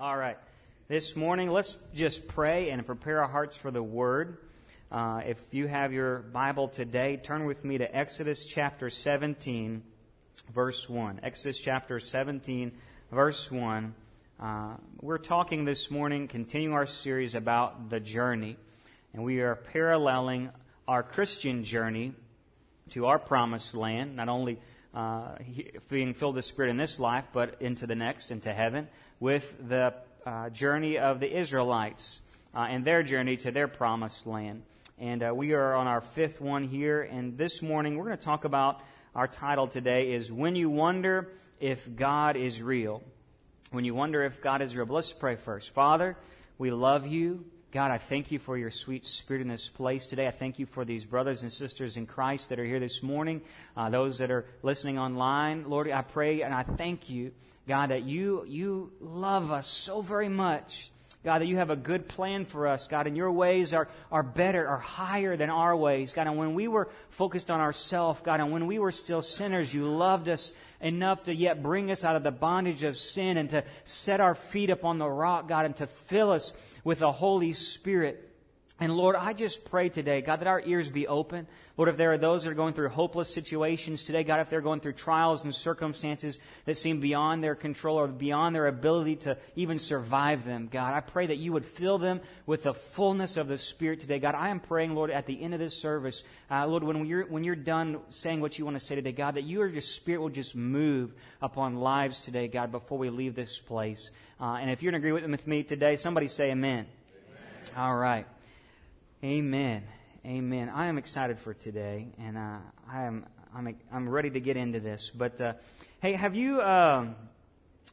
All right. This morning, let's just pray and prepare our hearts for the Word. Uh, if you have your Bible today, turn with me to Exodus chapter 17, verse 1. Exodus chapter 17, verse 1. Uh, we're talking this morning, continuing our series about the journey. And we are paralleling our Christian journey to our promised land, not only uh, being filled with the Spirit in this life, but into the next, into heaven, with the uh, journey of the Israelites uh, and their journey to their promised land. And uh, we are on our fifth one here. And this morning, we're going to talk about our title today is When You Wonder If God is Real. When you wonder if God is real. But let's pray first. Father, we love you. God, I thank you for your sweet spirit in this place today. I thank you for these brothers and sisters in Christ that are here this morning, uh, those that are listening online. Lord, I pray and I thank you, God, that you, you love us so very much. God, that you have a good plan for us, God, and your ways are, are better, are higher than our ways, God. And when we were focused on ourselves, God, and when we were still sinners, you loved us enough to yet bring us out of the bondage of sin and to set our feet upon the rock, God, and to fill us with the Holy Spirit. And Lord, I just pray today, God, that our ears be open. Lord, if there are those that are going through hopeless situations today, God, if they're going through trials and circumstances that seem beyond their control or beyond their ability to even survive them, God, I pray that you would fill them with the fullness of the Spirit today. God, I am praying, Lord, at the end of this service, uh, Lord, when you're, when you're done saying what you want to say today, God, that your just Spirit will just move upon lives today, God, before we leave this place. Uh, and if you're in agreement with me today, somebody say amen. amen. All right. Amen. Amen. I am excited for today, and uh, I am I'm I'm ready to get into this. But uh, hey, have you uh,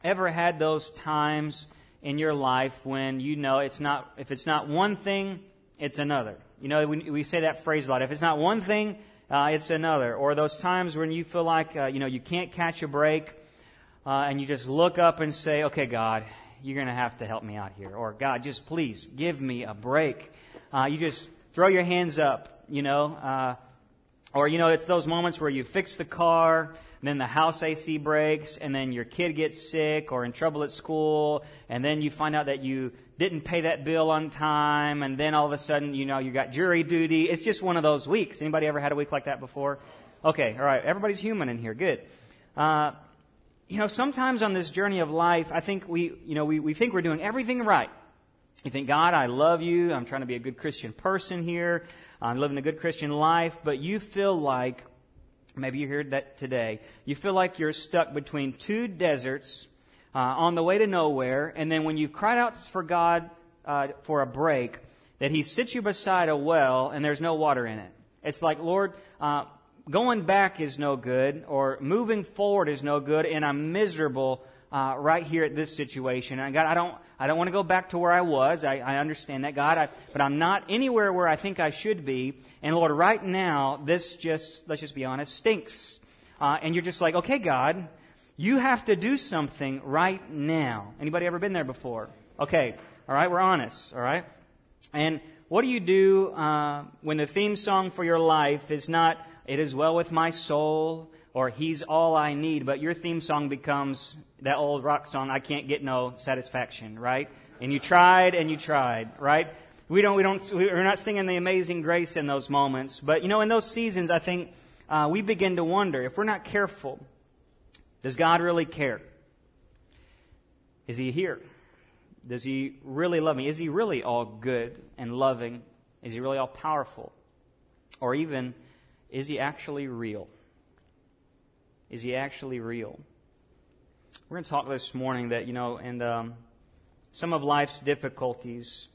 ever had those times in your life when you know it's not if it's not one thing, it's another? You know, we we say that phrase a lot. If it's not one thing, uh, it's another. Or those times when you feel like uh, you know you can't catch a break, uh, and you just look up and say, "Okay, God, you're going to have to help me out here," or "God, just please give me a break." You just throw your hands up, you know. Uh, or, you know, it's those moments where you fix the car, then the house AC breaks, and then your kid gets sick or in trouble at school, and then you find out that you didn't pay that bill on time, and then all of a sudden, you know, you got jury duty. It's just one of those weeks. Anybody ever had a week like that before? Okay, all right. Everybody's human in here. Good. Uh, you know, sometimes on this journey of life, I think we, you know, we, we think we're doing everything right. You think, God, I love you. I'm trying to be a good Christian person here. I'm living a good Christian life. But you feel like, maybe you heard that today, you feel like you're stuck between two deserts uh, on the way to nowhere. And then when you've cried out for God uh, for a break, that He sits you beside a well and there's no water in it. It's like, Lord, uh, going back is no good, or moving forward is no good, and I'm miserable uh, right here at this situation. And God, I don't, I don't want to go back to where I was. I, I understand that, God, I, but I'm not anywhere where I think I should be. And Lord, right now, this just, let's just be honest, stinks. Uh, and you're just like, okay, God, you have to do something right now. Anybody ever been there before? Okay, all right, we're honest, all right? And what do you do uh, when the theme song for your life is not, it is well with my soul, or He's all I need, but your theme song becomes that old rock song, I can't get no satisfaction, right? And you tried and you tried, right? We don't, we don't, we're not singing the amazing grace in those moments, but you know, in those seasons, I think uh, we begin to wonder if we're not careful, does God really care? Is He here? Does He really love me? Is He really all good and loving? Is He really all powerful? Or even, is He actually real? Is he actually real? We're going to talk this morning that, you know, and um, some of life's difficulties,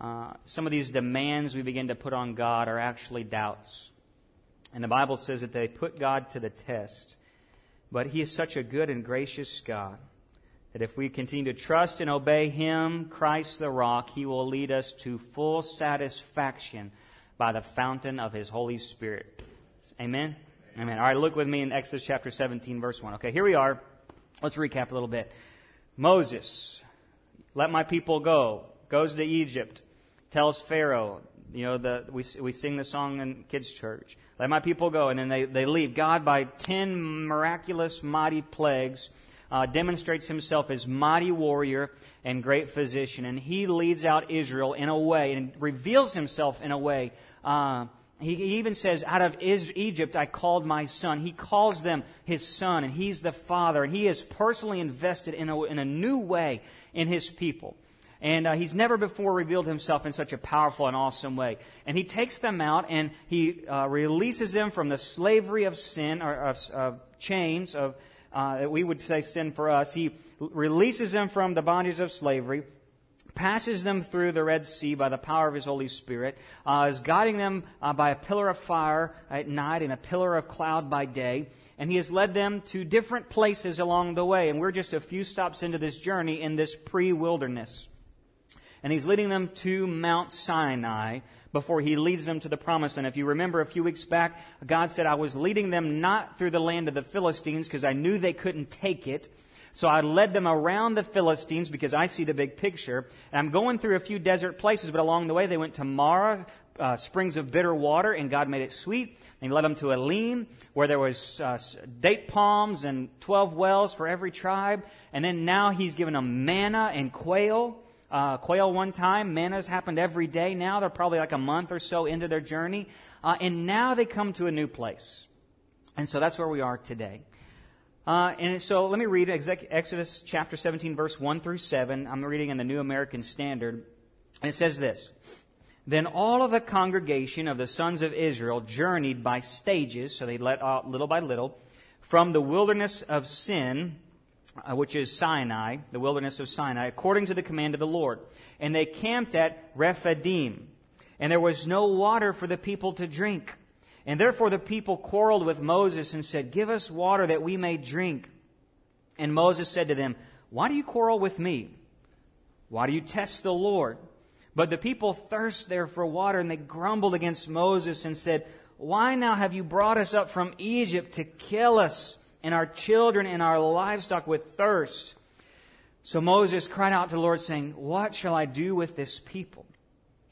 uh, some of these demands we begin to put on God are actually doubts. And the Bible says that they put God to the test. But He is such a good and gracious God that if we continue to trust and obey Him, Christ the rock, He will lead us to full satisfaction by the fountain of His Holy Spirit. Amen? Amen. All right, look with me in Exodus chapter 17, verse 1. Okay, here we are. Let's recap a little bit. Moses, let my people go, goes to Egypt, tells Pharaoh, you know, the, we, we sing the song in kids' church, let my people go, and then they, they leave. God, by 10 miraculous, mighty plagues, uh, demonstrates himself as mighty warrior and great physician. And he leads out Israel in a way and reveals himself in a way. Uh, he, even says, Out of Egypt I called my son. He calls them his son, and he's the father. And he is personally invested in a, in a new way in his people. And uh, he's never before revealed himself in such a powerful and awesome way. And he takes them out and he uh, releases them from the slavery of sin, or of, of chains, of uh, that we would say sin for us. He releases them from the bondage of slavery passes them through the Red Sea by the power of His Holy Spirit, uh, is guiding them uh, by a pillar of fire at night and a pillar of cloud by day, and He has led them to different places along the way. And we're just a few stops into this journey in this pre wilderness and he's leading them to Mount Sinai before he leads them to the promised land. If you remember a few weeks back, God said, I was leading them not through the land of the Philistines because I knew they couldn't take it. So I led them around the Philistines because I see the big picture. And I'm going through a few desert places, but along the way they went to Marah, uh, springs of bitter water, and God made it sweet. And he led them to Elim, where there was uh, date palms and 12 wells for every tribe. And then now he's given them manna and quail uh, quail one time. Manna's happened every day now. They're probably like a month or so into their journey. Uh, and now they come to a new place. And so that's where we are today. Uh, and so let me read Exodus chapter 17, verse 1 through 7. I'm reading in the New American Standard. And it says this Then all of the congregation of the sons of Israel journeyed by stages, so they let out little by little, from the wilderness of sin uh, which is Sinai, the wilderness of Sinai, according to the command of the Lord. And they camped at Rephidim. And there was no water for the people to drink. And therefore the people quarreled with Moses and said, Give us water that we may drink. And Moses said to them, Why do you quarrel with me? Why do you test the Lord? But the people thirst there for water, and they grumbled against Moses and said, Why now have you brought us up from Egypt to kill us? and our children and our livestock with thirst. So Moses cried out to the Lord, saying, What shall I do with this people?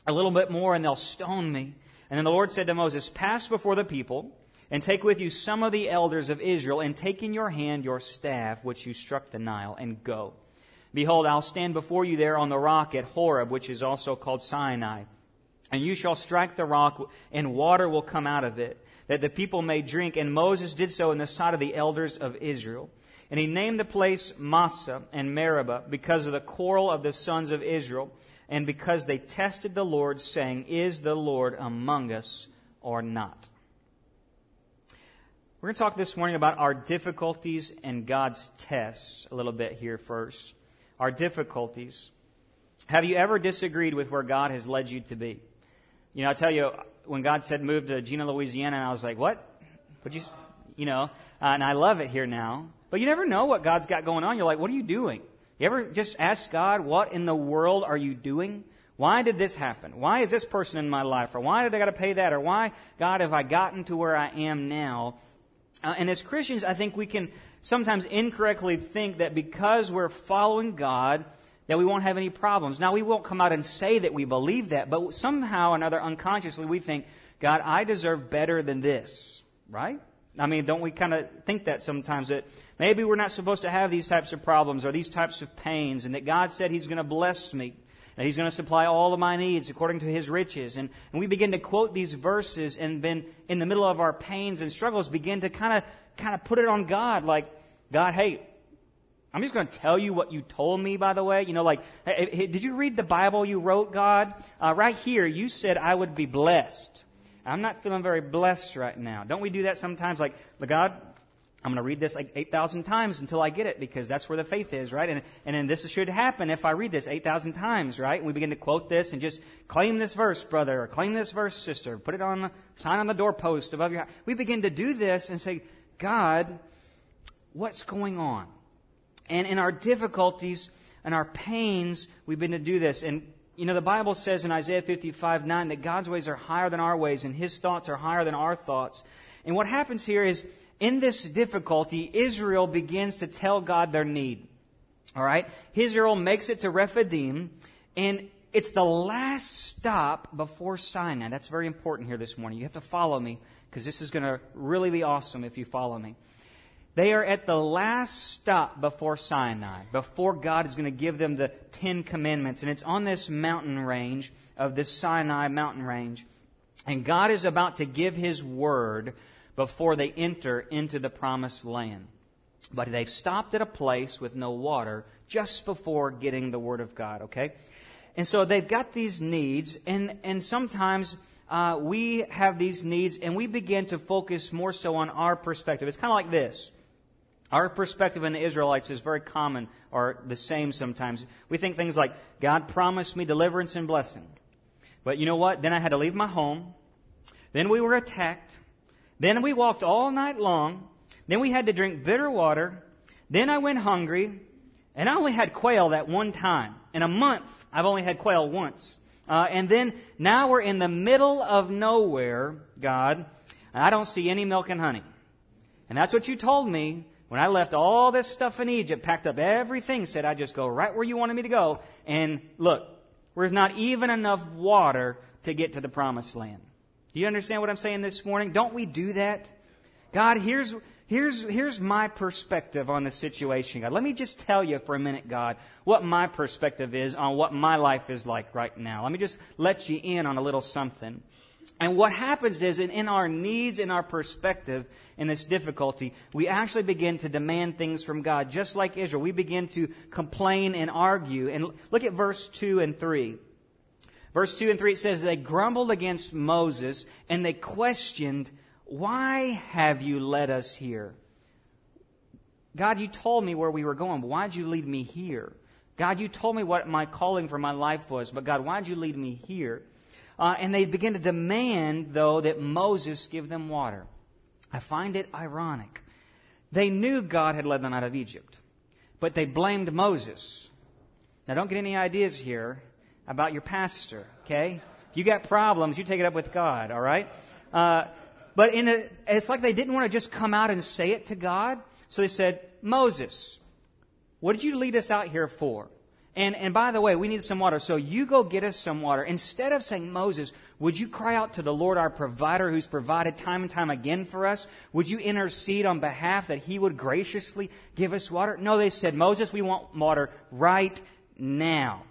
A little bit more, and they'll stone me. And then the Lord said to Moses, Pass before the people, and take with you some of the elders of Israel, and take in your hand your staff, which you struck the Nile, and go. Behold, I'll stand before you there on the rock at Horeb, which is also called Sinai. And you shall strike the rock, and water will come out of it that the people may drink. And Moses did so in the sight of the elders of Israel. And he named the place Massah and Meribah because of the quarrel of the sons of Israel, and because they tested the Lord, saying, Is the Lord among us or not? We're going to talk this morning about our difficulties and God's tests a little bit here first. Our difficulties. Have you ever disagreed with where God has led you to be? You know, I tell you, when God said move to Jena, Louisiana, and I was like, what? Would you, you know, uh, and I love it here now. But you never know what God's got going on. You're like, what are you doing? You ever just ask God, what in the world are you doing? Why did this happen? Why is this person in my life? Or why did I got to pay that? Or why, God, have I gotten to where I am now? Uh, and as Christians, I think we can sometimes incorrectly think that because we're following God, that we won't have any problems. Now, we won't come out and say that we believe that, but somehow or another, unconsciously, we think, God, I deserve better than this, right? I mean, don't we kind of think that sometimes that maybe we're not supposed to have these types of problems or these types of pains, and that God said He's going to bless me, that He's going to supply all of my needs according to His riches. And, and we begin to quote these verses, and then in the middle of our pains and struggles, begin to kind of kind of put it on God, like, God, hey, I'm just going to tell you what you told me, by the way. You know, like, hey, did you read the Bible you wrote, God? Uh, right here, you said I would be blessed. I'm not feeling very blessed right now. Don't we do that sometimes? Like, God, I'm going to read this like 8,000 times until I get it because that's where the faith is, right? And, and then this should happen if I read this 8,000 times, right? And we begin to quote this and just claim this verse, brother, or claim this verse, sister. Put it on the sign on the doorpost above your house. We begin to do this and say, God, what's going on? And in our difficulties and our pains, we've been to do this. And, you know, the Bible says in Isaiah 55 9 that God's ways are higher than our ways and his thoughts are higher than our thoughts. And what happens here is, in this difficulty, Israel begins to tell God their need. All right? Israel makes it to Rephidim, and it's the last stop before Sinai. That's very important here this morning. You have to follow me because this is going to really be awesome if you follow me. They are at the last stop before Sinai, before God is going to give them the Ten Commandments. And it's on this mountain range of this Sinai mountain range. And God is about to give His word before they enter into the promised land. But they've stopped at a place with no water just before getting the word of God, okay? And so they've got these needs, and, and sometimes uh, we have these needs and we begin to focus more so on our perspective. It's kind of like this. Our perspective in the Israelites is very common or the same sometimes. We think things like, God promised me deliverance and blessing. But you know what? Then I had to leave my home. Then we were attacked. Then we walked all night long. Then we had to drink bitter water. Then I went hungry. And I only had quail that one time. In a month, I've only had quail once. Uh, and then now we're in the middle of nowhere, God. I don't see any milk and honey. And that's what you told me when I left all this stuff in Egypt, packed up everything, said I'd just go right where you wanted me to go. And look, there's not even enough water to get to the promised land. Do you understand what I'm saying this morning? Don't we do that? God, here's, here's, here's my perspective on the situation, God. Let me just tell you for a minute, God, what my perspective is on what my life is like right now. Let me just let you in on a little something. And what happens is, in, in our needs, in our perspective, in this difficulty, we actually begin to demand things from God, just like Israel. We begin to complain and argue. And look at verse 2 and 3. Verse 2 and 3 it says, They grumbled against Moses and they questioned, Why have you led us here? God, you told me where we were going, but why did you lead me here? God, you told me what my calling for my life was, but God, why did you lead me here? Uh, and they begin to demand, though, that Moses give them water. I find it ironic. They knew God had led them out of Egypt, but they blamed Moses. Now, don't get any ideas here about your pastor, okay? If you got problems, you take it up with God, all right? Uh, but in a, it's like they didn't want to just come out and say it to God. So they said, Moses, what did you lead us out here for? And, and by the way, we need some water. So you go get us some water. Instead of saying, Moses, would you cry out to the Lord our provider who's provided time and time again for us? Would you intercede on behalf that he would graciously give us water? No, they said, Moses, we want water right now.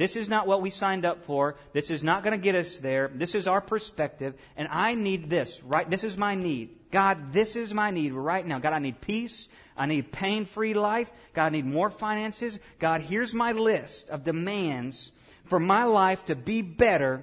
This is not what we signed up for. This is not going to get us there. This is our perspective. And I need this, right? This is my need. God, this is my need right now. God, I need peace. I need pain free life. God, I need more finances. God, here's my list of demands for my life to be better.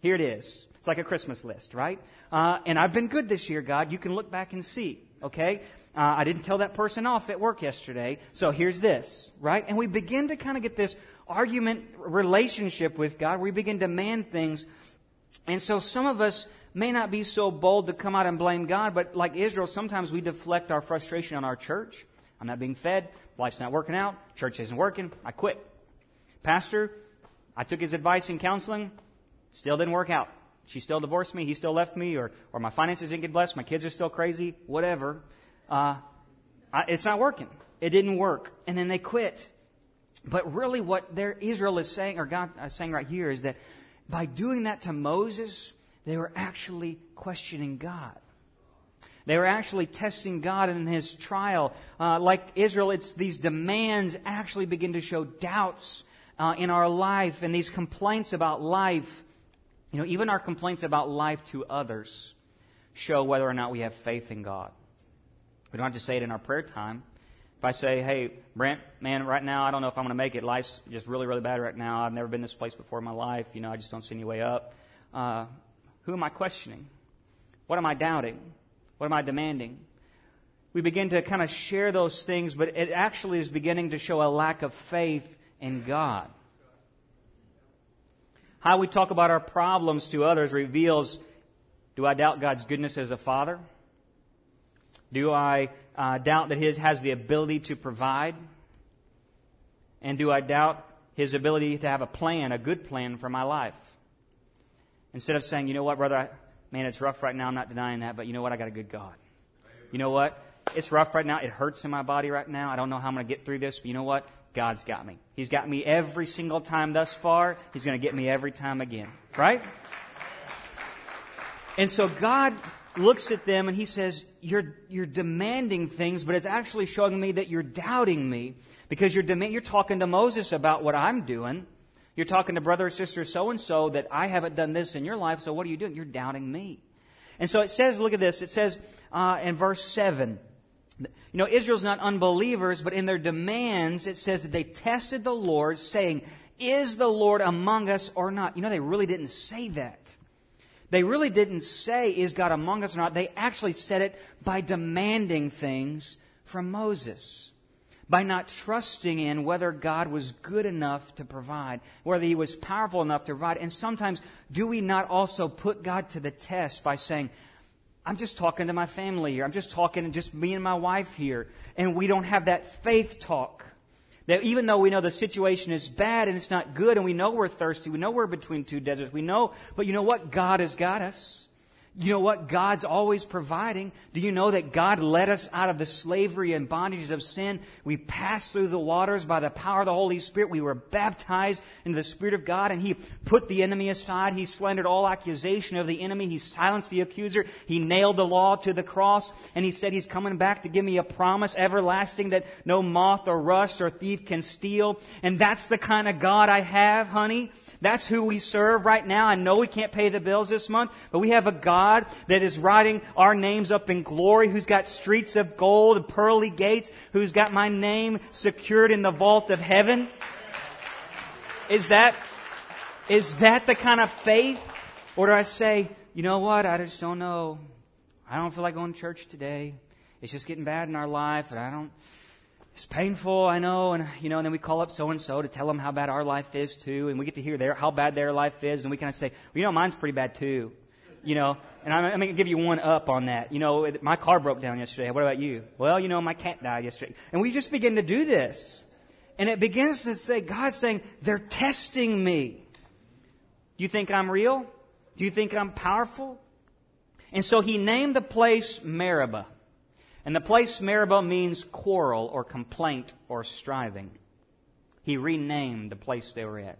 Here it is. It's like a Christmas list, right? Uh, and I've been good this year, God. You can look back and see, okay? Uh, I didn't tell that person off at work yesterday, so here's this, right? And we begin to kind of get this argument relationship with God. We begin to demand things. And so some of us may not be so bold to come out and blame God, but like Israel, sometimes we deflect our frustration on our church. I'm not being fed. Life's not working out. Church isn't working. I quit. Pastor, I took his advice in counseling. Still didn't work out. She still divorced me. He still left me. Or, or my finances didn't get blessed. My kids are still crazy. Whatever. Uh, I, it's not working. It didn't work. And then they quit. But really, what Israel is saying, or God is saying right here, is that by doing that to Moses, they were actually questioning God. They were actually testing God in his trial. Uh, like Israel, it's these demands actually begin to show doubts uh, in our life and these complaints about life. You know, even our complaints about life to others show whether or not we have faith in God. We don't have to say it in our prayer time. I say, hey, Brent, man, right now I don't know if I'm going to make it. Life's just really, really bad right now. I've never been this place before in my life. You know, I just don't see any way up. Uh, who am I questioning? What am I doubting? What am I demanding? We begin to kind of share those things, but it actually is beginning to show a lack of faith in God. How we talk about our problems to others reveals do I doubt God's goodness as a father? Do I uh, doubt that His has the ability to provide? And do I doubt His ability to have a plan, a good plan for my life? Instead of saying, you know what, brother, man, it's rough right now. I'm not denying that, but you know what? I got a good God. You know what? It's rough right now. It hurts in my body right now. I don't know how I'm going to get through this, but you know what? God's got me. He's got me every single time thus far. He's going to get me every time again. Right? And so God, looks at them and he says, you're, you're demanding things, but it's actually showing me that you're doubting me because you're, you're talking to Moses about what I'm doing. You're talking to brother or sister so and so that I haven't done this in your life, so what are you doing? You're doubting me. And so it says, look at this, it says uh, in verse 7, you know, Israel's not unbelievers, but in their demands, it says that they tested the Lord, saying, Is the Lord among us or not? You know, they really didn't say that. They really didn't say, Is God among us or not? They actually said it by demanding things from Moses. By not trusting in whether God was good enough to provide, whether He was powerful enough to provide. And sometimes, do we not also put God to the test by saying, I'm just talking to my family here. I'm just talking to just me and my wife here. And we don't have that faith talk. That even though we know the situation is bad and it's not good and we know we're thirsty, we know we're between two deserts, we know, but you know what? God has got us. You know what? God's always providing. Do you know that God led us out of the slavery and bondages of sin? We passed through the waters by the power of the Holy Spirit. We were baptized into the Spirit of God and He put the enemy aside. He slandered all accusation of the enemy. He silenced the accuser. He nailed the law to the cross and He said He's coming back to give me a promise everlasting that no moth or rust or thief can steal. And that's the kind of God I have, honey. That's who we serve right now. I know we can't pay the bills this month, but we have a God that is writing our names up in glory, who's got streets of gold and pearly gates, who's got my name secured in the vault of heaven. Is that, is that the kind of faith? Or do I say, you know what? I just don't know. I don't feel like going to church today. It's just getting bad in our life, and I don't, it's painful, I know, and you know, and then we call up so and so to tell them how bad our life is too, and we get to hear their how bad their life is, and we kind of say, well, you know, mine's pretty bad too, you know, and I'm, I'm going to give you one up on that. You know, my car broke down yesterday. What about you? Well, you know, my cat died yesterday, and we just begin to do this, and it begins to say, God's saying, they're testing me. Do you think I'm real? Do you think I'm powerful? And so he named the place Meribah. And the place Meribah means quarrel or complaint or striving. He renamed the place they were at.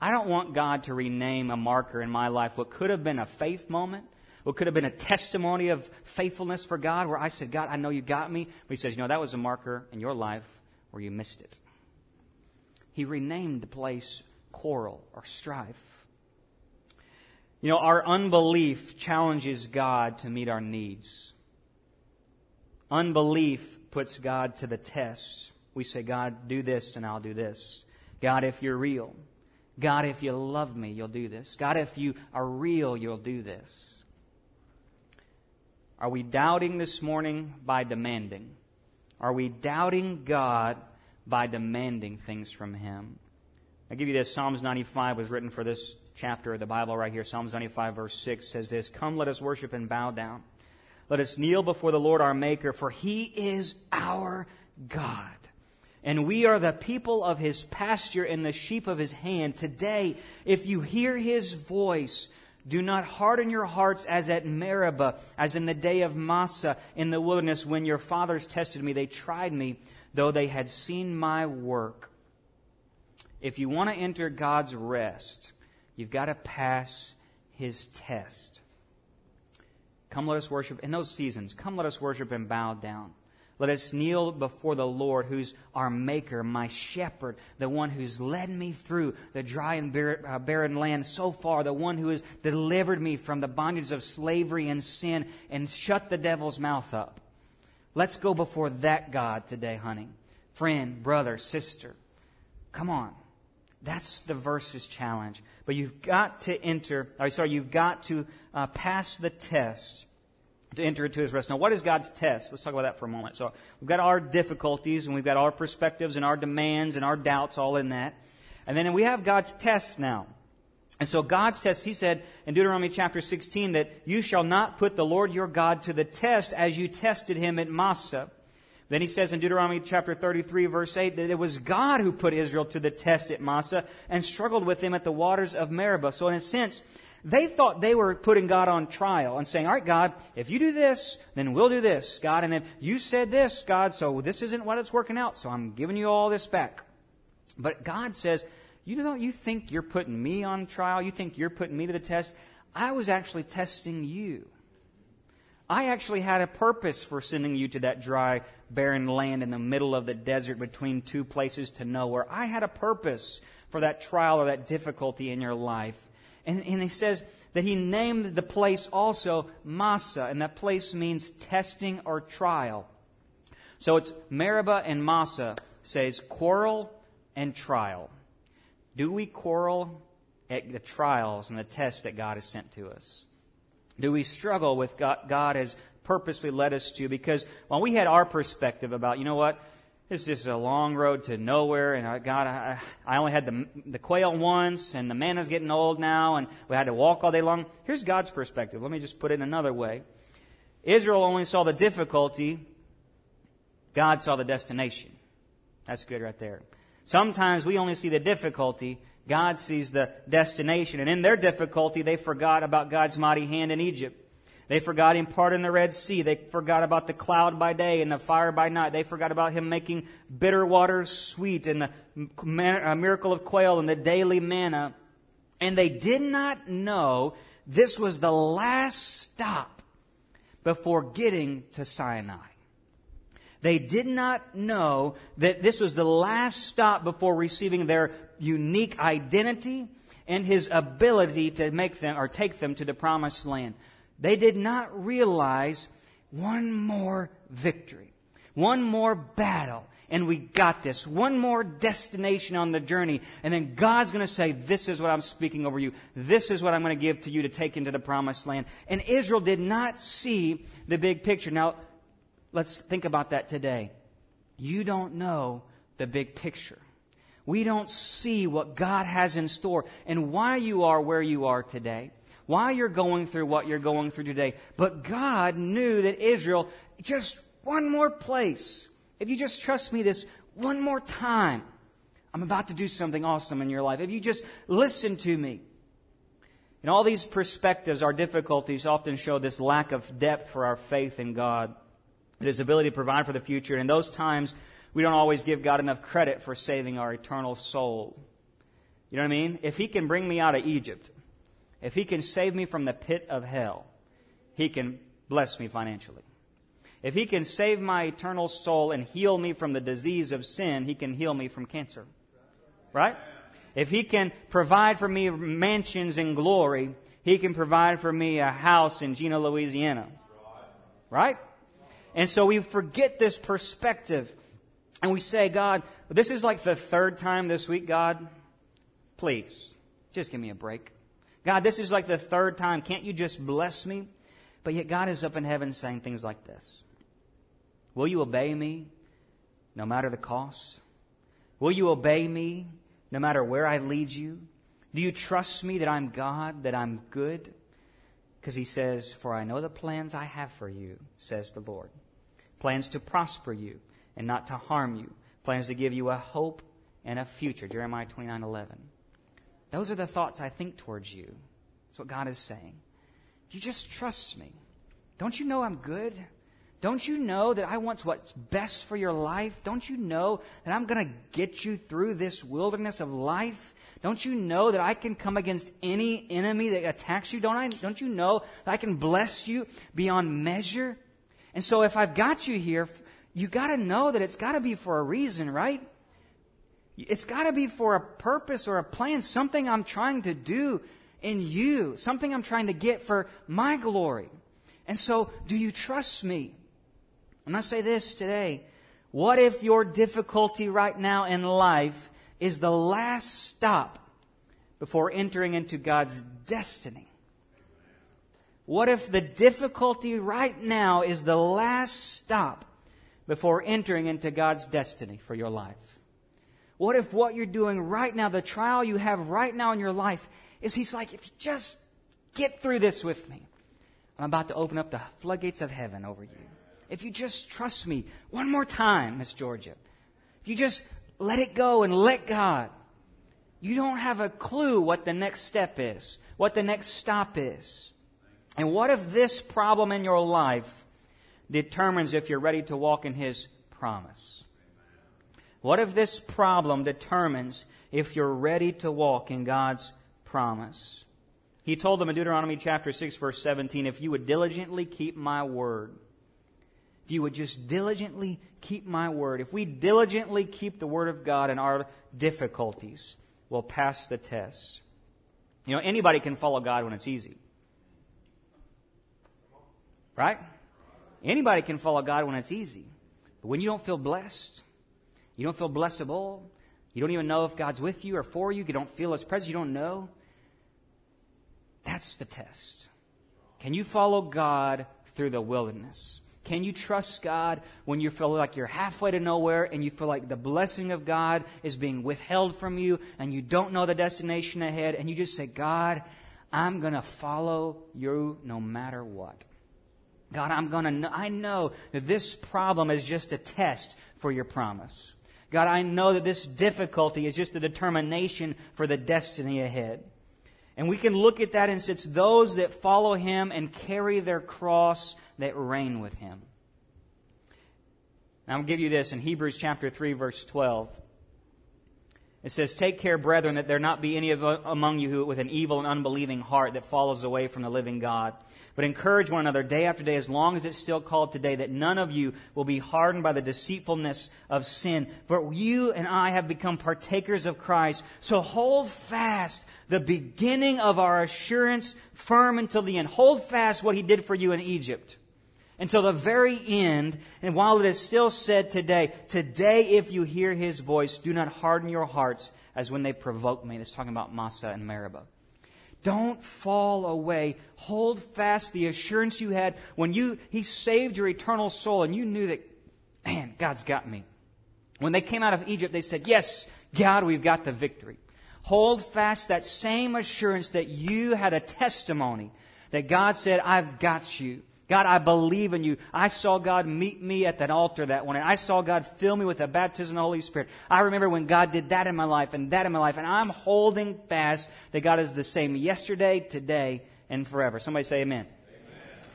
I don't want God to rename a marker in my life what could have been a faith moment, what could have been a testimony of faithfulness for God, where I said, God, I know you got me. But He says, you know, that was a marker in your life where you missed it. He renamed the place quarrel or strife. You know, our unbelief challenges God to meet our needs. Unbelief puts God to the test. We say, God, do this and I'll do this. God, if you're real. God, if you love me, you'll do this. God, if you are real, you'll do this. Are we doubting this morning by demanding? Are we doubting God by demanding things from Him? I'll give you this. Psalms 95 was written for this chapter of the Bible right here. Psalms 95, verse 6 says this Come, let us worship and bow down. Let us kneel before the Lord our Maker, for he is our God. And we are the people of his pasture and the sheep of his hand. Today, if you hear his voice, do not harden your hearts as at Meribah, as in the day of Massah in the wilderness when your fathers tested me. They tried me, though they had seen my work. If you want to enter God's rest, you've got to pass his test. Come, let us worship in those seasons. Come, let us worship and bow down. Let us kneel before the Lord, who's our maker, my shepherd, the one who's led me through the dry and uh, barren land so far, the one who has delivered me from the bondage of slavery and sin and shut the devil's mouth up. Let's go before that God today, honey. Friend, brother, sister. Come on. That's the verse's challenge. But you've got to enter, or sorry, you've got to uh, pass the test to enter into his rest. Now, what is God's test? Let's talk about that for a moment. So, we've got our difficulties and we've got our perspectives and our demands and our doubts all in that. And then we have God's test now. And so God's test, he said in Deuteronomy chapter 16 that you shall not put the Lord your God to the test as you tested him at Massah. Then he says in Deuteronomy chapter 33 verse 8 that it was God who put Israel to the test at Massah and struggled with them at the waters of Meribah. So in a sense, they thought they were putting God on trial and saying, all right, God, if you do this, then we'll do this, God. And if you said this, God, so this isn't what it's working out, so I'm giving you all this back. But God says, you know, you think you're putting me on trial? You think you're putting me to the test? I was actually testing you. I actually had a purpose for sending you to that dry, barren land in the middle of the desert between two places to nowhere. I had a purpose for that trial or that difficulty in your life. And, and he says that he named the place also Massah, and that place means testing or trial. So it's Meribah and Massah says quarrel and trial. Do we quarrel at the trials and the tests that God has sent to us? Do we struggle with God, God purposely led us to? Because while we had our perspective about, you know what, this is a long road to nowhere, and I, God, I, I only had the, the quail once, and the manna's getting old now, and we had to walk all day long. Here's God's perspective. Let me just put it another way. Israel only saw the difficulty, God saw the destination. That's good right there. Sometimes we only see the difficulty, God sees the destination. And in their difficulty, they forgot about God's mighty hand in Egypt. They forgot him parting the Red Sea. They forgot about the cloud by day and the fire by night. They forgot about him making bitter waters sweet and the miracle of quail and the daily manna. And they did not know this was the last stop before getting to Sinai. They did not know that this was the last stop before receiving their unique identity and his ability to make them or take them to the promised land. They did not realize one more victory, one more battle, and we got this. One more destination on the journey. And then God's going to say, This is what I'm speaking over you. This is what I'm going to give to you to take into the promised land. And Israel did not see the big picture. Now, let's think about that today. You don't know the big picture. We don't see what God has in store and why you are where you are today why you're going through what you're going through today. But God knew that Israel, just one more place, if you just trust me this one more time, I'm about to do something awesome in your life. If you just listen to me. In all these perspectives, our difficulties often show this lack of depth for our faith in God, His ability to provide for the future. And in those times, we don't always give God enough credit for saving our eternal soul. You know what I mean? If He can bring me out of Egypt, if He can save me from the pit of hell, He can bless me financially. If He can save my eternal soul and heal me from the disease of sin, He can heal me from cancer. Right? If He can provide for me mansions in glory, He can provide for me a house in Jena, Louisiana. Right? And so we forget this perspective and we say, God, this is like the third time this week, God, please, just give me a break. God, this is like the third time. Can't you just bless me? But yet God is up in heaven saying things like this Will you obey me no matter the cost? Will you obey me no matter where I lead you? Do you trust me that I'm God, that I'm good? Because he says, For I know the plans I have for you, says the Lord. Plans to prosper you and not to harm you. Plans to give you a hope and a future. Jeremiah 29 11. Those are the thoughts I think towards you. That's what God is saying. If you just trust me, don't you know I'm good? Don't you know that I want what's best for your life? Don't you know that I'm going to get you through this wilderness of life? Don't you know that I can come against any enemy that attacks you? Don't I? Don't you know that I can bless you beyond measure? And so if I've got you here, you got to know that it's got to be for a reason, right? It's got to be for a purpose or a plan, something I'm trying to do in you, something I'm trying to get for my glory. And so, do you trust me? And to say this today. What if your difficulty right now in life is the last stop before entering into God's destiny? What if the difficulty right now is the last stop before entering into God's destiny for your life? What if what you're doing right now, the trial you have right now in your life, is He's like, if you just get through this with me, I'm about to open up the floodgates of heaven over you. If you just trust me one more time, Miss Georgia, if you just let it go and let God, you don't have a clue what the next step is, what the next stop is. And what if this problem in your life determines if you're ready to walk in His promise? What if this problem determines if you're ready to walk in God's promise? He told them in Deuteronomy chapter 6, verse 17, if you would diligently keep my word, if you would just diligently keep my word, if we diligently keep the word of God in our difficulties, we'll pass the test. You know, anybody can follow God when it's easy. Right? Anybody can follow God when it's easy. But when you don't feel blessed, you don't feel blessable, you don't even know if God's with you or for you, you don't feel His presence, you don't know, that's the test. Can you follow God through the wilderness? Can you trust God when you feel like you're halfway to nowhere and you feel like the blessing of God is being withheld from you and you don't know the destination ahead and you just say, God, I'm going to follow you no matter what. God, I'm going to, I know that this problem is just a test for your promise. God, I know that this difficulty is just the determination for the destiny ahead. And we can look at that and say it's those that follow him and carry their cross that reign with him. Going to give you this in Hebrews chapter 3, verse 12. It says, Take care, brethren, that there not be any of, uh, among you who, with an evil and unbelieving heart that follows away from the living God. But encourage one another day after day, as long as it's still called today, that none of you will be hardened by the deceitfulness of sin. For you and I have become partakers of Christ. So hold fast the beginning of our assurance firm until the end. Hold fast what he did for you in Egypt until the very end. And while it is still said today, today if you hear his voice, do not harden your hearts as when they provoked me. That's talking about Massah and Meribah. Don't fall away. Hold fast the assurance you had when you, he saved your eternal soul and you knew that, man, God's got me. When they came out of Egypt, they said, yes, God, we've got the victory. Hold fast that same assurance that you had a testimony that God said, I've got you. God, I believe in you. I saw God meet me at that altar that one. And I saw God fill me with the baptism of the Holy Spirit. I remember when God did that in my life and that in my life. And I'm holding fast that God is the same yesterday, today, and forever. Somebody say amen. amen.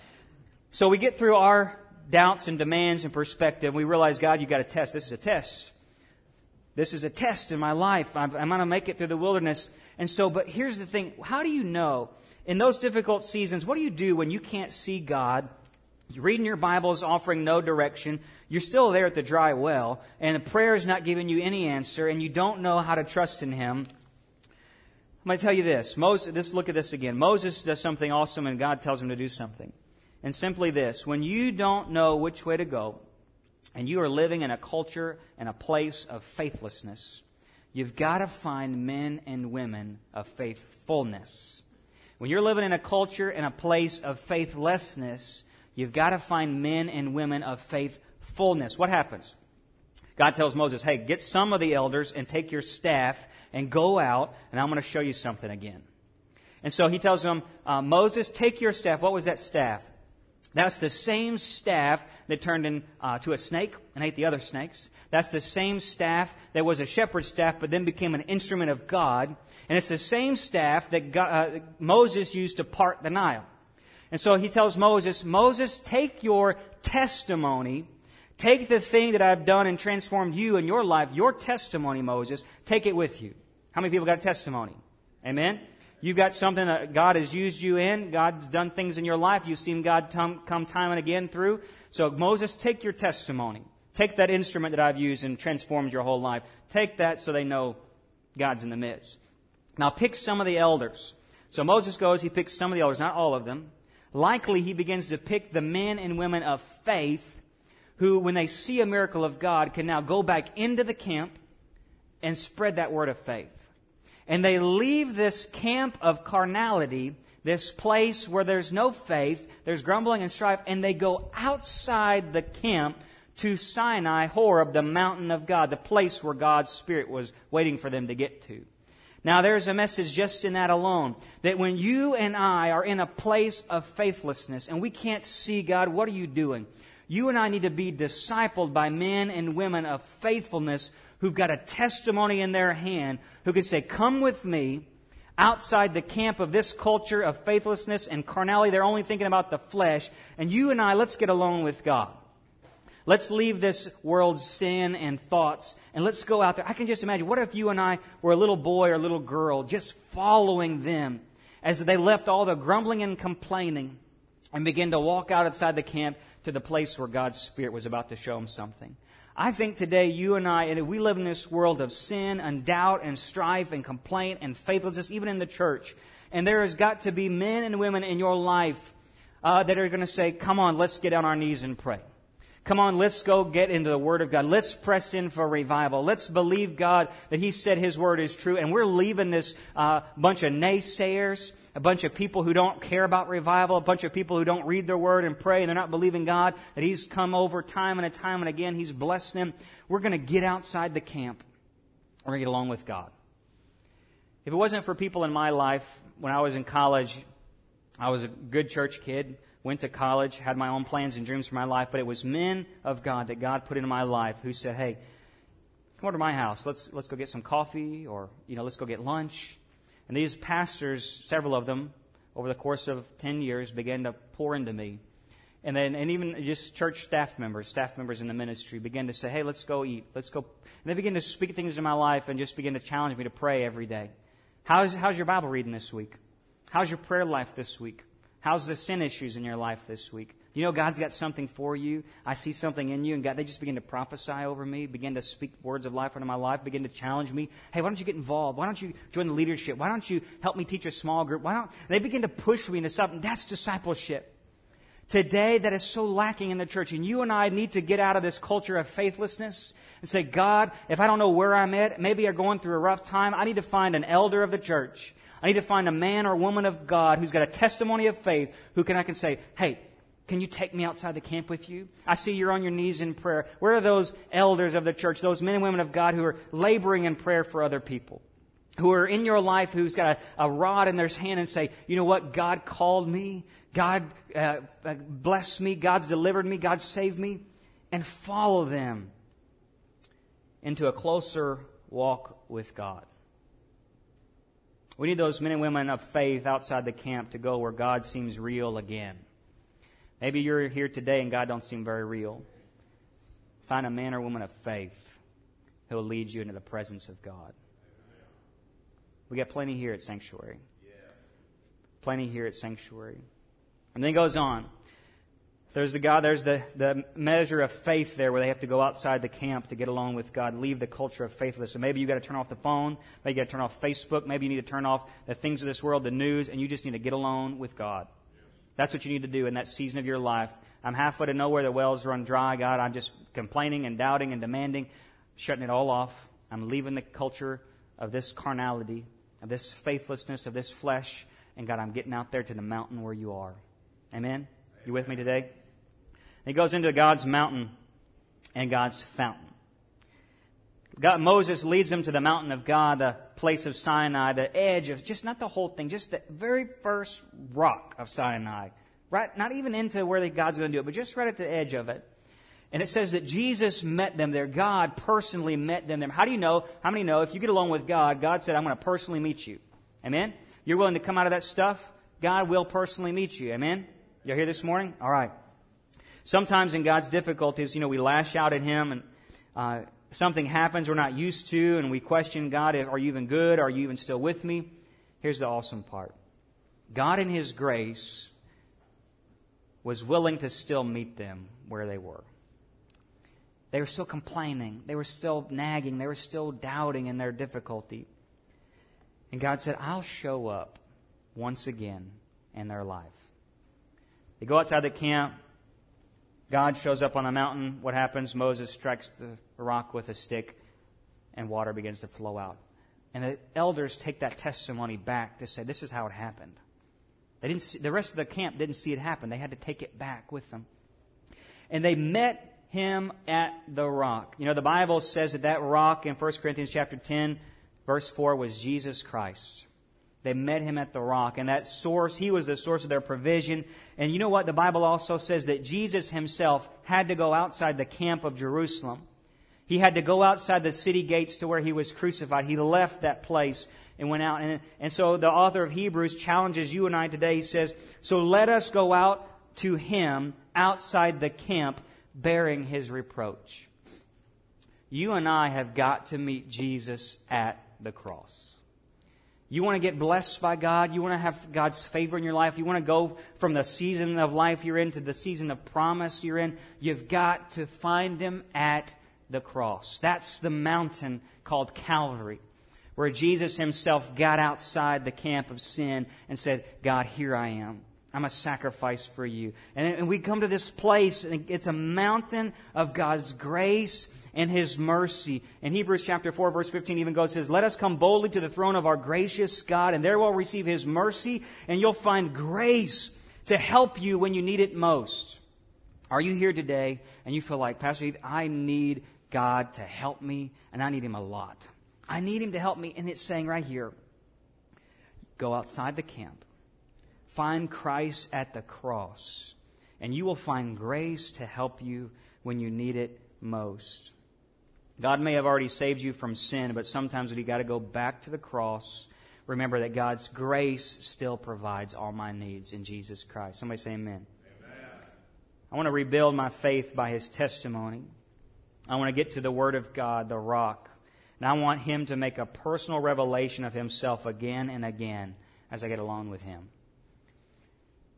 So we get through our doubts and demands and perspective. We realize, God, you got a test. This is a test. This is a test in my life. I'm, I'm going to make it through the wilderness. And so, but here's the thing. How do you know in those difficult seasons, what do you do when you can't see God? You're reading your Bibles, offering no direction. You're still there at the dry well, and the prayer is not giving you any answer, and you don't know how to trust in Him. I'm going to tell you this. Moses, let's look at this again. Moses does something awesome, and God tells him to do something. And simply this when you don't know which way to go, and you are living in a culture and a place of faithlessness, you've got to find men and women of faithfulness. When you're living in a culture and a place of faithlessness, you've got to find men and women of faithfulness. What happens? God tells Moses, hey, get some of the elders and take your staff and go out, and I'm going to show you something again. And so he tells them, uh, Moses, take your staff. What was that staff? That's the same staff that turned into uh, a snake and ate the other snakes. That's the same staff that was a shepherd's staff, but then became an instrument of God. And it's the same staff that God, uh, Moses used to part the Nile. And so he tells Moses, Moses, take your testimony, take the thing that I've done and transformed you in your life, your testimony, Moses, take it with you. How many people got a testimony? Amen? You've got something that God has used you in. God's done things in your life. You've seen God come time and again through. So Moses, take your testimony. Take that instrument that I've used and transformed your whole life. Take that so they know God's in the midst. Now pick some of the elders. So Moses goes, he picks some of the elders, not all of them. Likely he begins to pick the men and women of faith who, when they see a miracle of God, can now go back into the camp and spread that word of faith. And they leave this camp of carnality, this place where there's no faith, there's grumbling and strife, and they go outside the camp to Sinai, Horeb, the mountain of God, the place where God's Spirit was waiting for them to get to. Now, there's a message just in that alone that when you and I are in a place of faithlessness and we can't see God, what are you doing? You and I need to be discipled by men and women of faithfulness who've got a testimony in their hand who can say, Come with me outside the camp of this culture of faithlessness and carnality. They're only thinking about the flesh. And you and I, let's get alone with God. Let's leave this world's sin and thoughts and let's go out there. I can just imagine what if you and I were a little boy or a little girl just following them as they left all the grumbling and complaining and began to walk out outside the camp to the place where God's Spirit was about to show them something. I think today you and I, and we live in this world of sin and doubt and strife and complaint and faithlessness, even in the church. And there has got to be men and women in your life uh, that are going to say, come on, let's get on our knees and pray. Come on, let's go get into the Word of God. Let's press in for revival. Let's believe God that He said His Word is true. And we're leaving this uh, bunch of naysayers, a bunch of people who don't care about revival, a bunch of people who don't read their Word and pray and they're not believing God, that He's come over time and a time and again. He's blessed them. We're going to get outside the camp. We're going to get along with God. If it wasn't for people in my life, when I was in college, I was a good church kid went to college, had my own plans and dreams for my life, but it was men of God that God put into my life who said, hey, come over to my house. Let's, let's go get some coffee or, you know, let's go get lunch. And these pastors, several of them, over the course of 10 years, began to pour into me. And then, and even just church staff members, staff members in the ministry began to say, hey, let's go eat. Let's go. And they began to speak things in my life and just begin to challenge me to pray every day. How's, how's your Bible reading this week? How's your prayer life this week? How's the sin issues in your life this week? You know God's got something for you. I see something in you, and God, they just begin to prophesy over me, begin to speak words of life into my life, begin to challenge me. Hey, why don't you get involved? Why don't you join the leadership? Why don't you help me teach a small group? Why don't they begin to push me into something? That's discipleship. Today, that is so lacking in the church, and you and I need to get out of this culture of faithlessness and say, God, if I don't know where I'm at, maybe I'm going through a rough time, I need to find an elder of the church I need to find a man or woman of God who's got a testimony of faith who can I can say, hey, can you take me outside the camp with you? I see you're on your knees in prayer. Where are those elders of the church, those men and women of God who are laboring in prayer for other people? Who are in your life, who's got a, a rod in their hand and say, you know what? God called me. God uh, uh blessed me. God's delivered me. God saved me. And follow them into a closer walk with God. We need those men and women of faith outside the camp to go where God seems real again. Maybe you're here today and God don't seem very real. Find a man or woman of faith who will lead you into the presence of God. We got plenty here at Sanctuary. Plenty here at Sanctuary. And then he goes on. There's the God, there's the, the measure of faith there where they have to go outside the camp to get along with God, leave the culture of faithlessness. So maybe you got to turn off the phone, maybe you got to turn off Facebook, maybe you need to turn off the things of this world, the news, and you just need to get alone with God. That's what you need to do in that season of your life. I'm halfway to nowhere, the wells run dry, God. I'm just complaining and doubting and demanding, shutting it all off. I'm leaving the culture of this carnality, of this faithlessness, of this flesh, and God, I'm getting out there to the mountain where you are. Amen? You with me today? He goes into God's mountain and God's fountain. God, Moses leads him to the mountain of God, the place of Sinai, the edge of just not the whole thing, just the very first rock of Sinai. Right, not even into where God's going to do it, but just right at the edge of it. And it says that Jesus met them there. God personally met them there. How do you know? How many know if you get along with God, God said, I'm going to personally meet you. Amen? You're willing to come out of that stuff? God will personally meet you. Amen? You're here this morning? All right. Sometimes in God's difficulties, you know, we lash out at Him and uh, something happens we're not used to, and we question God, are you even good? Are you even still with me? Here's the awesome part God, in His grace, was willing to still meet them where they were. They were still complaining. They were still nagging. They were still doubting in their difficulty. And God said, I'll show up once again in their life. They go outside the camp. God shows up on the mountain. What happens? Moses strikes the rock with a stick, and water begins to flow out. And the elders take that testimony back to say, this is how it happened. They didn't see, the rest of the camp didn't see it happen. They had to take it back with them. And they met him at the rock. You know, the Bible says that that rock in 1 Corinthians chapter 10, verse 4 was Jesus Christ. They met him at the rock. And that source, he was the source of their provision. And you know what? The Bible also says that Jesus himself had to go outside the camp of Jerusalem. He had to go outside the city gates to where he was crucified. He left that place and went out. And, and so the author of Hebrews challenges you and I today. He says, So let us go out to him outside the camp bearing his reproach. You and I have got to meet Jesus at the cross. You want to get blessed by God. You want to have God's favor in your life. You want to go from the season of life you're in to the season of promise you're in. You've got to find Him at the cross. That's the mountain called Calvary, where Jesus Himself got outside the camp of sin and said, God, here I am. I'm a sacrifice for you. And, and we come to this place, and it's a mountain of God's grace and his mercy. And Hebrews chapter 4, verse 15 even goes, says, Let us come boldly to the throne of our gracious God, and there we'll receive his mercy, and you'll find grace to help you when you need it most. Are you here today and you feel like, Pastor Heath, I need God to help me, and I need him a lot. I need him to help me, and it's saying right here, go outside the camp Find Christ at the cross, and you will find grace to help you when you need it most. God may have already saved you from sin, but sometimes when you got to go back to the cross, remember that God's grace still provides all my needs in Jesus Christ. Somebody say amen. amen. I want to rebuild my faith by his testimony. I want to get to the Word of God, the rock. And I want him to make a personal revelation of himself again and again as I get along with him.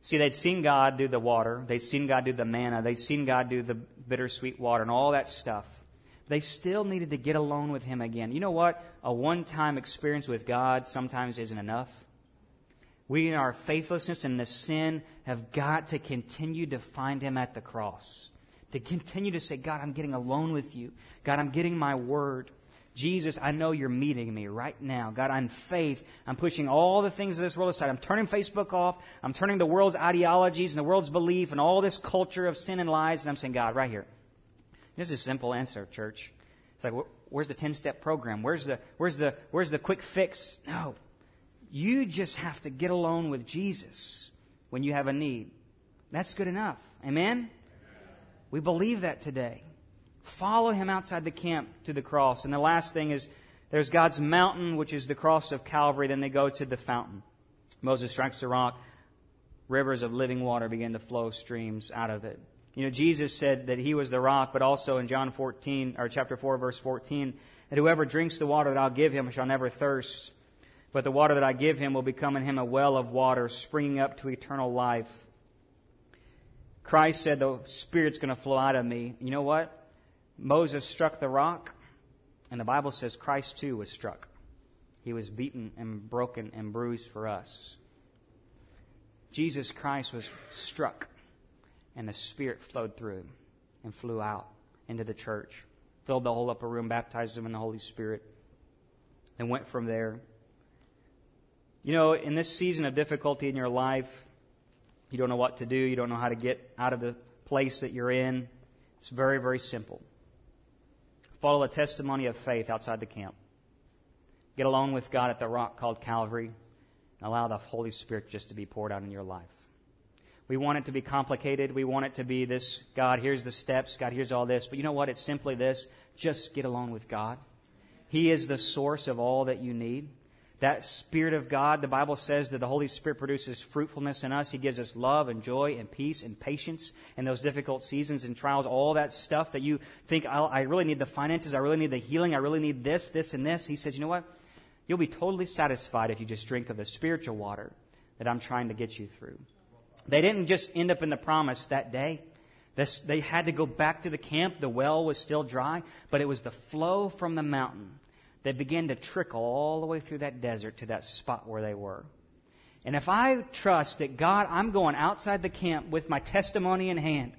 See, they'd seen God do the water, they'd seen God do the manna, they'd seen God do the bittersweet water and all that stuff. They still needed to get alone with Him again. You know what? A one time experience with God sometimes isn't enough. We, in our faithlessness and the sin, have got to continue to find Him at the cross. To continue to say, God, I'm getting alone with you. God, I'm getting my word. Jesus, I know you're meeting me right now. God, I'm faith. I'm pushing all the things of this world aside. I'm turning Facebook off. I'm turning the world's ideologies and the world's belief and all this culture of sin and lies. And I'm saying, God, right here. This is a simple answer, church. It's like, where's the 10 step program? Where's the, where's the, where's the quick fix? No. You just have to get alone with Jesus when you have a need. That's good enough. Amen? We believe that today. Follow him outside the camp to the cross. And the last thing is there's God's mountain, which is the cross of Calvary. Then they go to the fountain. Moses strikes the rock. Rivers of living water begin to flow streams out of it. You know, Jesus said that he was the rock, but also in John 14, or chapter 4, verse 14, that whoever drinks the water that I'll give him shall never thirst, but the water that I give him will become in him a well of water springing up to eternal life. Christ said the Spirit's going to flow out of me. You know what? Moses struck the rock, and the Bible says Christ too was struck. He was beaten and broken and bruised for us. Jesus Christ was struck, and the Spirit flowed through him and flew out into the church, filled the whole upper room, baptized them in the Holy Spirit, and went from there. You know, in this season of difficulty in your life, you don't know what to do, you don't know how to get out of the place that you're in. It's very, very simple. Follow a testimony of faith outside the camp. Get along with God at the rock called Calvary and allow the Holy Spirit just to be poured out in your life. We want it to be complicated. We want it to be this God, here's the steps. God, here's all this. But you know what? It's simply this just get along with God. He is the source of all that you need that Spirit of God, the Bible says that the Holy Spirit produces fruitfulness in us. He gives us love and joy and peace and patience in those difficult seasons and trials, all that stuff that you think, I really need the finances, I really need the healing, I really need this, this, and this. He says, you know what? You'll be totally satisfied if you just drink of the spiritual water that I'm trying to get you through. They didn't just end up in the promise that day. This, they had to go back to the camp. The well was still dry, but it was the flow from the mountain they began to trickle all the way through that desert to that spot where they were. And if I trust that God, I'm going outside the camp with my testimony in hand,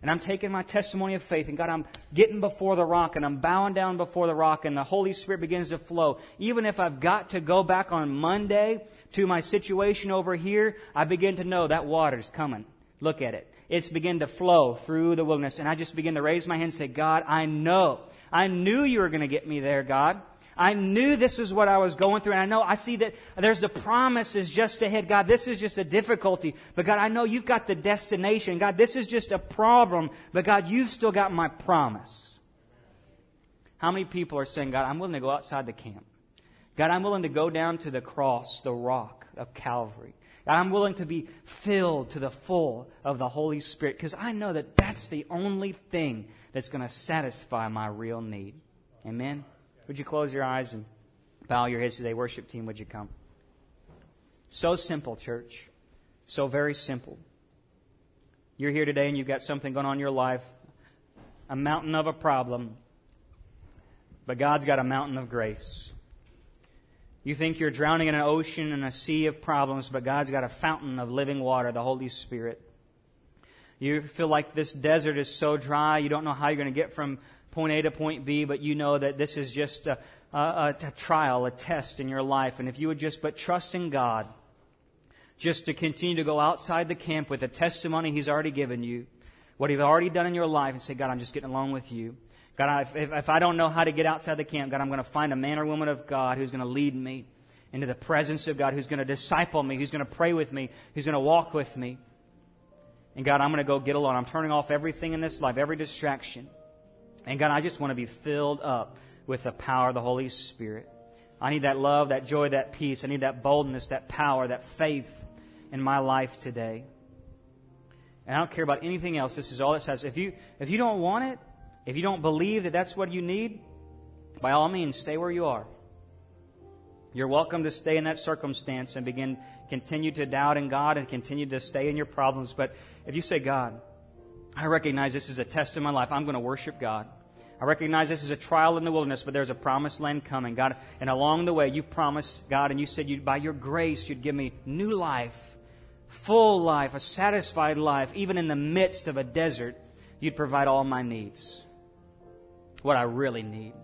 and I'm taking my testimony of faith, and God, I'm getting before the rock, and I'm bowing down before the rock, and the Holy Spirit begins to flow. Even if I've got to go back on Monday to my situation over here, I begin to know that water's coming. Look at it. It's begin to flow through the wilderness, and I just begin to raise my hand and say, God, I know. I knew you were going to get me there, God. I knew this was what I was going through. And I know I see that there's the promises just ahead. God, this is just a difficulty. But God, I know you've got the destination. God, this is just a problem. But God, you've still got my promise. How many people are saying, God, I'm willing to go outside the camp? God, I'm willing to go down to the cross, the rock of Calvary. God, I'm willing to be filled to the full of the Holy Spirit because I know that that's the only thing that's going to satisfy my real need. Amen. Would you close your eyes and Bow your heads today. Worship team, would you come? So simple, church. So very simple. You're here today and you've got something going on in your life, a mountain of a problem, but God's got a mountain of grace. You think you're drowning in an ocean and a sea of problems, but God's got a fountain of living water, the Holy Spirit. You feel like this desert is so dry, you don't know how you're going to get from point A to point B, but you know that this is just a, a, a trial, a test in your life. And if you would just but trust in God, just to continue to go outside the camp with the testimony He's already given you, what He's already done in your life, and say, God, I'm just getting along with you. God, if, if I don't know how to get outside the camp, God, I'm going to find a man or woman of God who's going to lead me into the presence of God, who's going to disciple me, who's going to pray with me, who's going to walk with me. And God, I'm going to go get alone. I'm turning off everything in this life, every distraction. And God, I just want to be filled up with the power of the Holy Spirit. I need that love, that joy, that peace. I need that boldness, that power, that faith in my life today. And I don't care about anything else. This is all it says. If you, if you don't want it, if you don't believe that that's what you need, by all means, stay where you are. You're welcome to stay in that circumstance and begin continue to doubt in God and continue to stay in your problems. But if you say, God, I recognize this is a test in my life, I'm going to worship God. I recognize this is a trial in the wilderness, but there's a promised land coming. God, and along the way, you've promised, God, and you said you by your grace you'd give me new life, full life, a satisfied life, even in the midst of a desert, you'd provide all my needs. What I really need.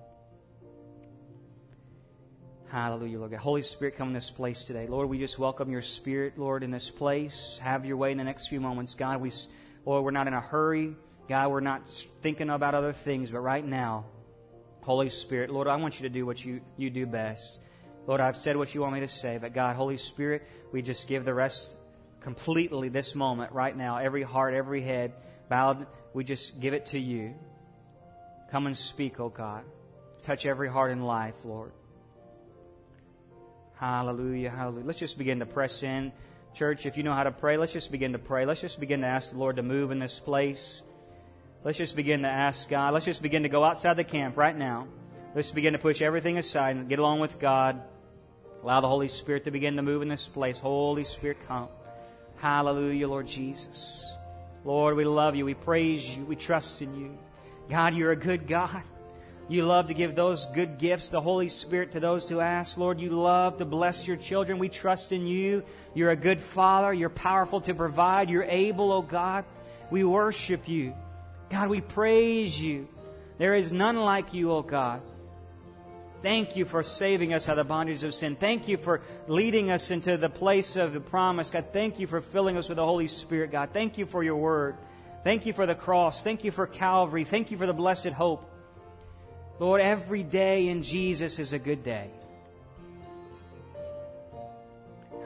Hallelujah, Lord God. Holy Spirit, come in this place today. Lord, we just welcome your Spirit, Lord, in this place. Have your way in the next few moments. God, we, Lord, we're not in a hurry. God, we're not thinking about other things, but right now, Holy Spirit, Lord, I want you to do what you, you do best. Lord, I've said what you want me to say, but God, Holy Spirit, we just give the rest completely this moment, right now. Every heart, every head bowed, we just give it to you. Come and speak, oh God. Touch every heart in life, Lord. Hallelujah, hallelujah. Let's just begin to press in. Church, if you know how to pray, let's just begin to pray. Let's just begin to ask the Lord to move in this place. Let's just begin to ask God. Let's just begin to go outside the camp right now. Let's begin to push everything aside and get along with God. Allow the Holy Spirit to begin to move in this place. Holy Spirit, come. Hallelujah, Lord Jesus. Lord, we love you. We praise you. We trust in you. God, you're a good God. You love to give those good gifts, the Holy Spirit, to those who ask. Lord, you love to bless your children. We trust in you. You're a good Father. You're powerful to provide. You're able, oh God. We worship you. God, we praise you. There is none like you, oh God. Thank you for saving us out of the bondage of sin. Thank you for leading us into the place of the promise. God, thank you for filling us with the Holy Spirit, God. Thank you for your word. Thank you for the cross. Thank you for Calvary. Thank you for the blessed hope. Lord, every day in Jesus is a good day.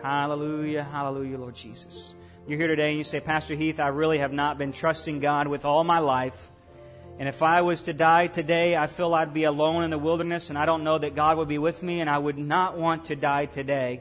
Hallelujah, hallelujah, Lord Jesus. You're here today and you say, Pastor Heath, I really have not been trusting God with all my life. And if I was to die today, I feel I'd be alone in the wilderness and I don't know that God would be with me and I would not want to die today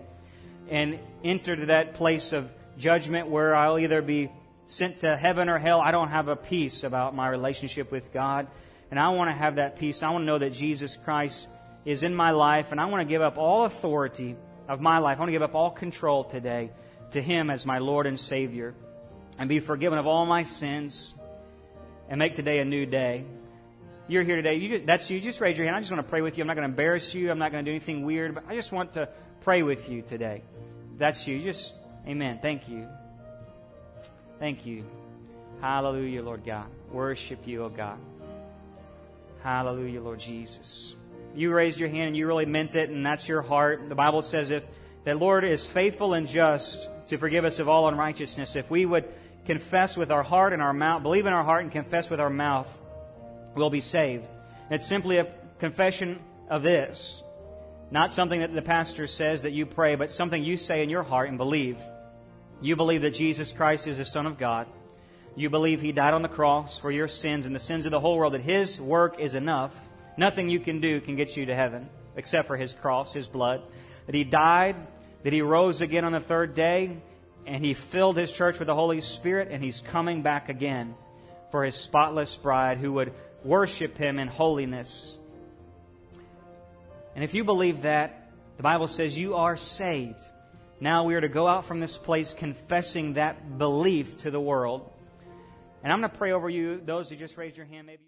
and enter that place of judgment where I'll either be sent to heaven or hell. I don't have a peace about my relationship with God. And I want to have that peace. I want to know that Jesus Christ is in my life, and I want to give up all authority of my life. I want to give up all control today to Him as my Lord and Savior and be forgiven of all my sins and make today a new day. You're here today. You just, that's you. Just raise your hand. I just want to pray with you. I'm not going to embarrass you. I'm not going to do anything weird, but I just want to pray with you today. That's you. Just, amen. Thank you. Thank you. Hallelujah, Lord God. Worship you, oh God. Hallelujah, Lord Jesus. You raised your hand and you really meant it, and that's your heart. The Bible says if the Lord is faithful and just to forgive us of all unrighteousness, if we would confess with our heart and our mouth, believe in our heart and confess with our mouth, we'll be saved. It's simply a confession of this. Not something that the pastor says that you pray, but something you say in your heart and believe. You believe that Jesus Christ is the Son of God you believe he died on the cross for your sins and the sins of the whole world, that his work is enough. Nothing you can do can get you to heaven except for his cross, his blood. That he died, that he rose again on the third day, and he filled his church with the Holy Spirit, and he's coming back again for his spotless bride who would worship him in holiness. And if you believe that, The Bible says you are saved. Now we are to go out from this place confessing that belief to the world. And I'm going to pray over you, those who just raised your hand, maybe.